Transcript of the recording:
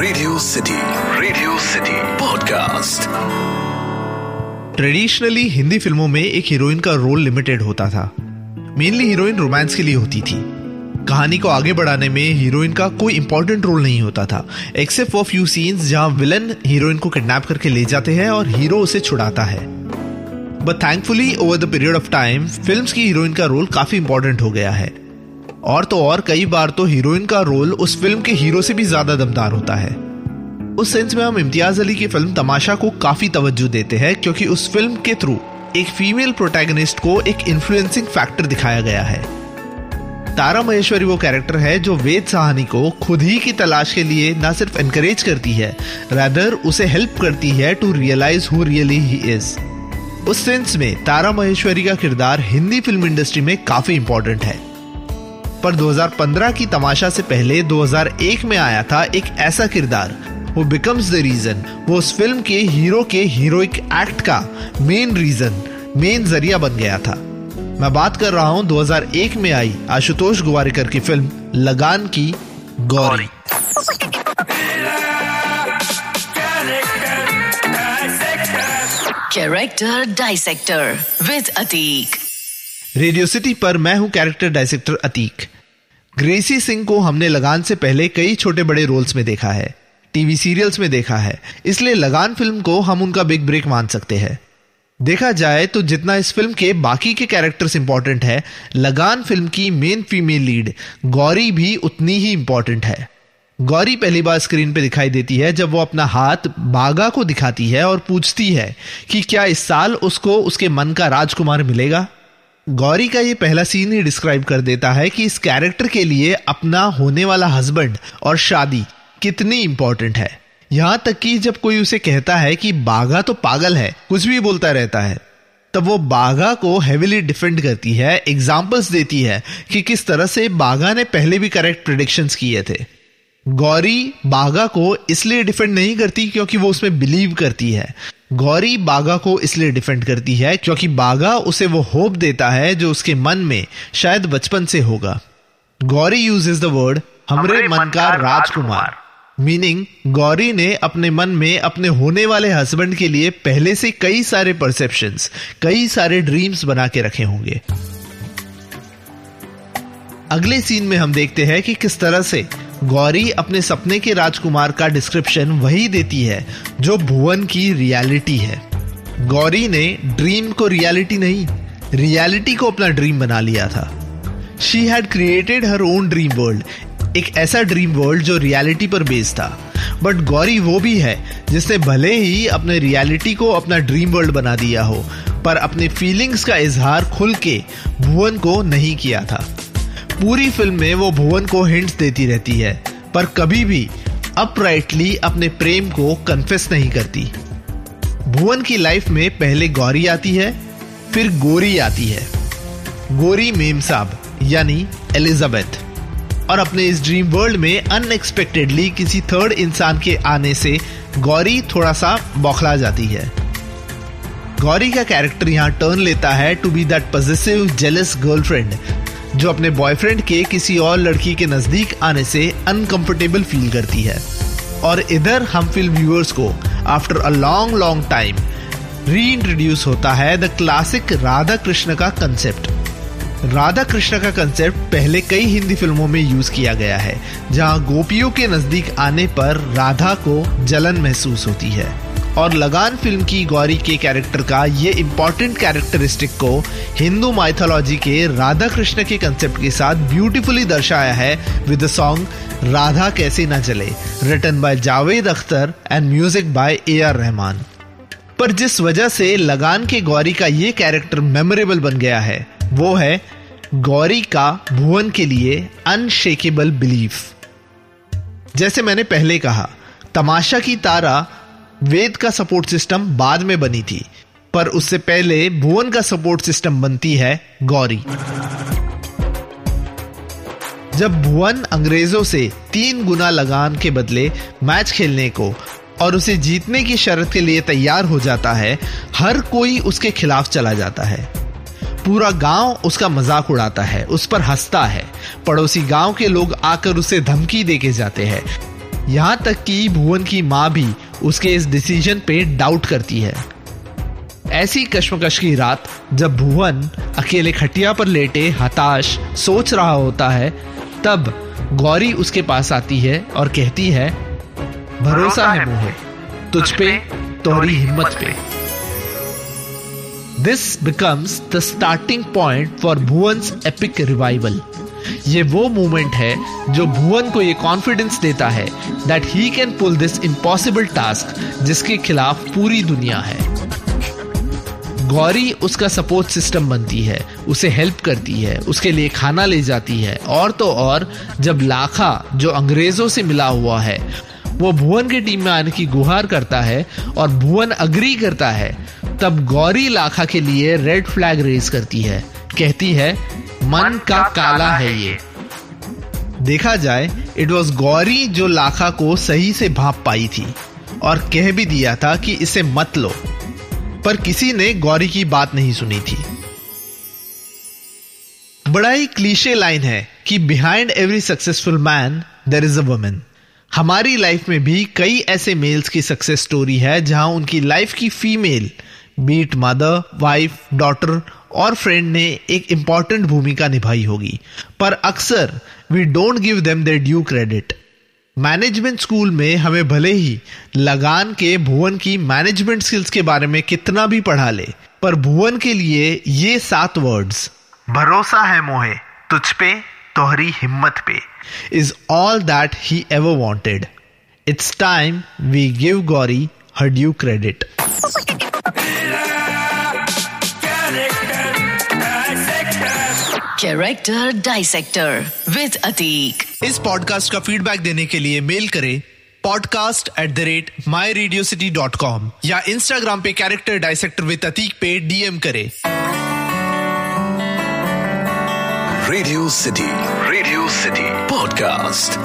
Radio city radio city podcast traditionally Hindi फ़िल्मों में एक हीरोइन का रोल लिमिटेड होता था। मेनली हीरोइन रोमांस के लिए होती थी। कहानी को आगे बढ़ाने में हीरोइन का कोई इंपॉर्टेंट रोल नहीं होता था। एक्सेप्ट फॉर फ्यू सीन्स जहाँ विलन हीरोइन को किडनैप करके ले जाते हैं और हीरो उसे छुड़ाता है। But thankfully over the period of time films की हीरोइन का रोल काफ़ी इंपॉर्टेंट हो गया है। और तो और कई बार तो हीरोइन का रोल उस फ़िल्म के हीरो से भी ज़्यादा दमदार होता है। उस सेंस में हम इम्तियाज़ अली की फ़िल्म तमाशा को काफ़ी तवज्जो देते हैं क्योंकि उस फ़िल्म के थ्रू एक फीमेल प्रोटैगनिस्ट को एक इन्फ्लुएंसिंग फैक्टर दिखाया गया है। तारा महेश्वरी वो कैरेक्टर है जो वेद सहानी को खुद ही की तलाश के लिए ना सिर्फ़ एनकरेज करती है रादर उसे हेल्प करती है to realise who really he is उस सेंस में तारा महेश्वरी का किरदार हिंदी फ़िल्म इंडस्ट्री में काफ़ी इंपॉर्टेंट है। पर 2015 की तमाशा से पहले 2001 में आया था एक ऐसा किरदार। वो बिकम्स द रीजन वो उस फ़िल्म के हीरो के हीरोइक एक्ट का मेन रीजन मेन ज़रिया बन गया था। मैं बात कर रहा हूँ 2001 में आई आशुतोष गुवारिकर की फ़िल्म लगान की Gauri. Character dissector with Atiq radio city पर मैं हूँ कैरेक्टर डायसेक्टर अतीक। ग्रेसी सिंह को हमने लगान से पहले कई छोटे बड़े रोल्स में देखा है टीवी सीरियल्स में देखा है, इसलिए लगान फ़िल्म को हम उनका बिग ब्रेक मान सकते हैं। देखा जाए तो जितना इस फ़िल्म के बाकी के कैरेक्टर्स इंपॉर्टेंट है, लगान फ़िल्म की मेन फीमेल लीड गौरी भी उतनी ही इंपॉर्टेंट है। गौरी पहली बार स्क्रीन पे दिखाई देती है जब वो अपना हाथ बागा को दिखाती है और पूछती है कि क्या इस साल उसको उसके मन का राजकुमार मिलेगा? गौरी का ये पहला सीन ही डिस्क्राइब कर देता है कि इस कैरेक्टर के लिए अपना होने वाला हस्बैंड और शादी कितनी इंपॉर्टेंट है। यहाँ तक कि जब कोई उसे कहता है कि बागा तो पागल है, कुछ भी बोलता रहता है, तब वो बाघा को हेविली डिफेंड करती है एग्जाम्पल्स देती है कि किस तरह से बाघा ने पहले भी करेक्ट प्रिडिक्शंस किए थे। गौरी बाघा को इसलिए डिफेंड नहीं करती क्योंकि वो उसमें बिलीव करती है। गौरी बागा को इसलिए डिफेंड करती है क्योंकि बागा उसे वो होप देता है जो उसके मन में शायद बचपन से होगा। Gauri use is the word हमरे मन का राजकुमार। मीनिंग गौरी ने अपने मन में अपने होने वाले हस्बैंड के लिए पहले से कई सारे परसेप्शंस कई सारे ड्रीम्स बना के रखे होंगे। अगले सीन में हम देखते हैं कि किस तरह से गौरी अपने सपने के राजकुमार का डिस्क्रिप्शन वही देती है, जो भुवन की रियलिटी है। गौरी ने ड्रीम को रियलिटी नहीं रियलिटी को अपना ड्रीम बना लिया था। She had created her own dream world एक ऐसा ड्रीम वर्ल्ड जो रियलिटी पर बेस्ड था। बट गौरी वो भी है, जिसने भले ही अपने रियलिटी को अपना ड्रीम वर्ल्ड बना दिया हो, पर अपने फीलिंग्स का इजहार खुल के भुवन को नहीं किया था। पूरी फ़िल्म में वो भुवन को हिंट्स देती रहती है, पर कभी भी अपराइटली अपने प्रेम को कन्फेस नहीं करती। भुवन की लाइफ में पहले गौरी आती है, फिर गोरी आती है। गोरी मेम साहब यानी एलिजाबेथ और अपने इस ड्रीम वर्ल्ड में अनएक्सपेक्टेडली किसी थर्ड इंसान के आने से गौरी थोड़ा सा बौखला जाती है। गौरी का कैरेक्टर यहाँ टर्न लेता है to be that positive jealous girlfriend जो अपने बॉयफ्रेंड के किसी और लड़की के नज़दीक आने से अनकंफर्टेबल फील करती है। और इधर हम फ़िल्म व्यूअर्स को after a long long time reintroduce होता है द क्लासिक राधा कृष्ण का कंसेप्ट राधा कृष्ण का कंसेप्ट पहले कई हिंदी फ़िल्मों में यूज़ किया गया है, जहाँ गोपियों के नज़दीक आने पर राधा को जलन महसूस होती है। और लगान फ़िल्म की गौरी के कैरेक्टर का ये इंपॉर्टेंट कैरेक्टरिस्टिक को हिंदू माइथोलॉजी के राधा कृष्ण के कंसेप्ट के साथ ब्यूटीफुली दर्शाया है विद द सॉन्ग राधा कैसे ना चले written by Javed Akhtar and music by A R Rahman. पर जिस वजह से लगान के गौरी का ये कैरेक्टर मेमोरेबल बन गया है, वो है गौरी का भुवन के लिए अनशेकेबल बिलीफ जैसे मैंने पहले कहा, तमाशा की तारा वेद का सपोर्ट सिस्टम बाद में बनी थी, पर उससे पहले भुवन का सपोर्ट सिस्टम बनती है गौरी। जब भुवन अंग्रेज़ों से तीन गुना लगान के बदले मैच खेलने को और उसे जीतने की शर्त के लिए तैयार हो जाता है, हर कोई उसके खिलाफ चला जाता है। पूरा गाँव उसका मज़ाक उड़ाता है, उस पर हंसता है। पड़ोसी गाँव के लोग आकर उसे धमकी देके जाते हैं। यहाँ तक कि भुवन की माँ भी उसके इस डिसीज़न पे डाउट करती है। ऐसी कश्मकश की रात जब भुवन अकेले खटिया पर लेटे, हताश, सोच रहा होता है, तब गौरी उसके पास आती है और कहती है, भरोसा है मुझे। तुझ पे, तोहरी हिम्मत पे. This becomes the starting point for Bhuvan's epic revival ये वो मोमेंट है जो भुवन को ये कॉन्फिडेंस देता है that he can pull this impossible task जिसके खिलाफ पूरी दुनिया है। गौरी उसका सपोर्ट सिस्टम बनती है, उसे हेल्प करती है, उसके लिए खाना ले जाती है। और तो और, जब लाखा, जो अंग्रेज़ों से मिला हुआ है, वो भुवन के टीम में आने की गुहार करता है और भुवन अग्री करता है, तब गौरी लाखा के लिए रेड फ्लैग रेज करती है। कहती है मन का काला है ये। देखा जाए इट वॉज़ गौरी जो लाखा को सही से भाप पाई थी, और कह भी दिया था कि इसे मत लो, पर किसी ने गौरी की बात नहीं सुनी थी। बड़ा ही क्लीशे लाइन है कि behind every successful man there is a women हमारी लाइफ में भी कई ऐसे मेल्स की सक्सेस स्टोरी है जहाँ उनकी लाइफ की female be it mother wife daughter और फ्रेंड ने एक इंपॉर्टेंट भूमिका निभाई होगी। पर अक्सर we don't give them their due credit management school में हमें भले ही लगान के भुवन की मैनेजमेंट स्किल्स के बारे में कितना भी पढ़ा ले, पर भुवन के लिए ये सात वर्ड्स भरोसा है मोहे, तुझ पे, तोहरी हिम्मत पे is all that he ever wanted it's time we give Gauri her due credit character dissector with Atiq इस पॉडकास्ट का फीडबैक देने के लिए मेल करें podcast at the rate my radio city dot com या इंस्टाग्राम पे character dissector with Atiq पे DM करें। Radio city radio city podcast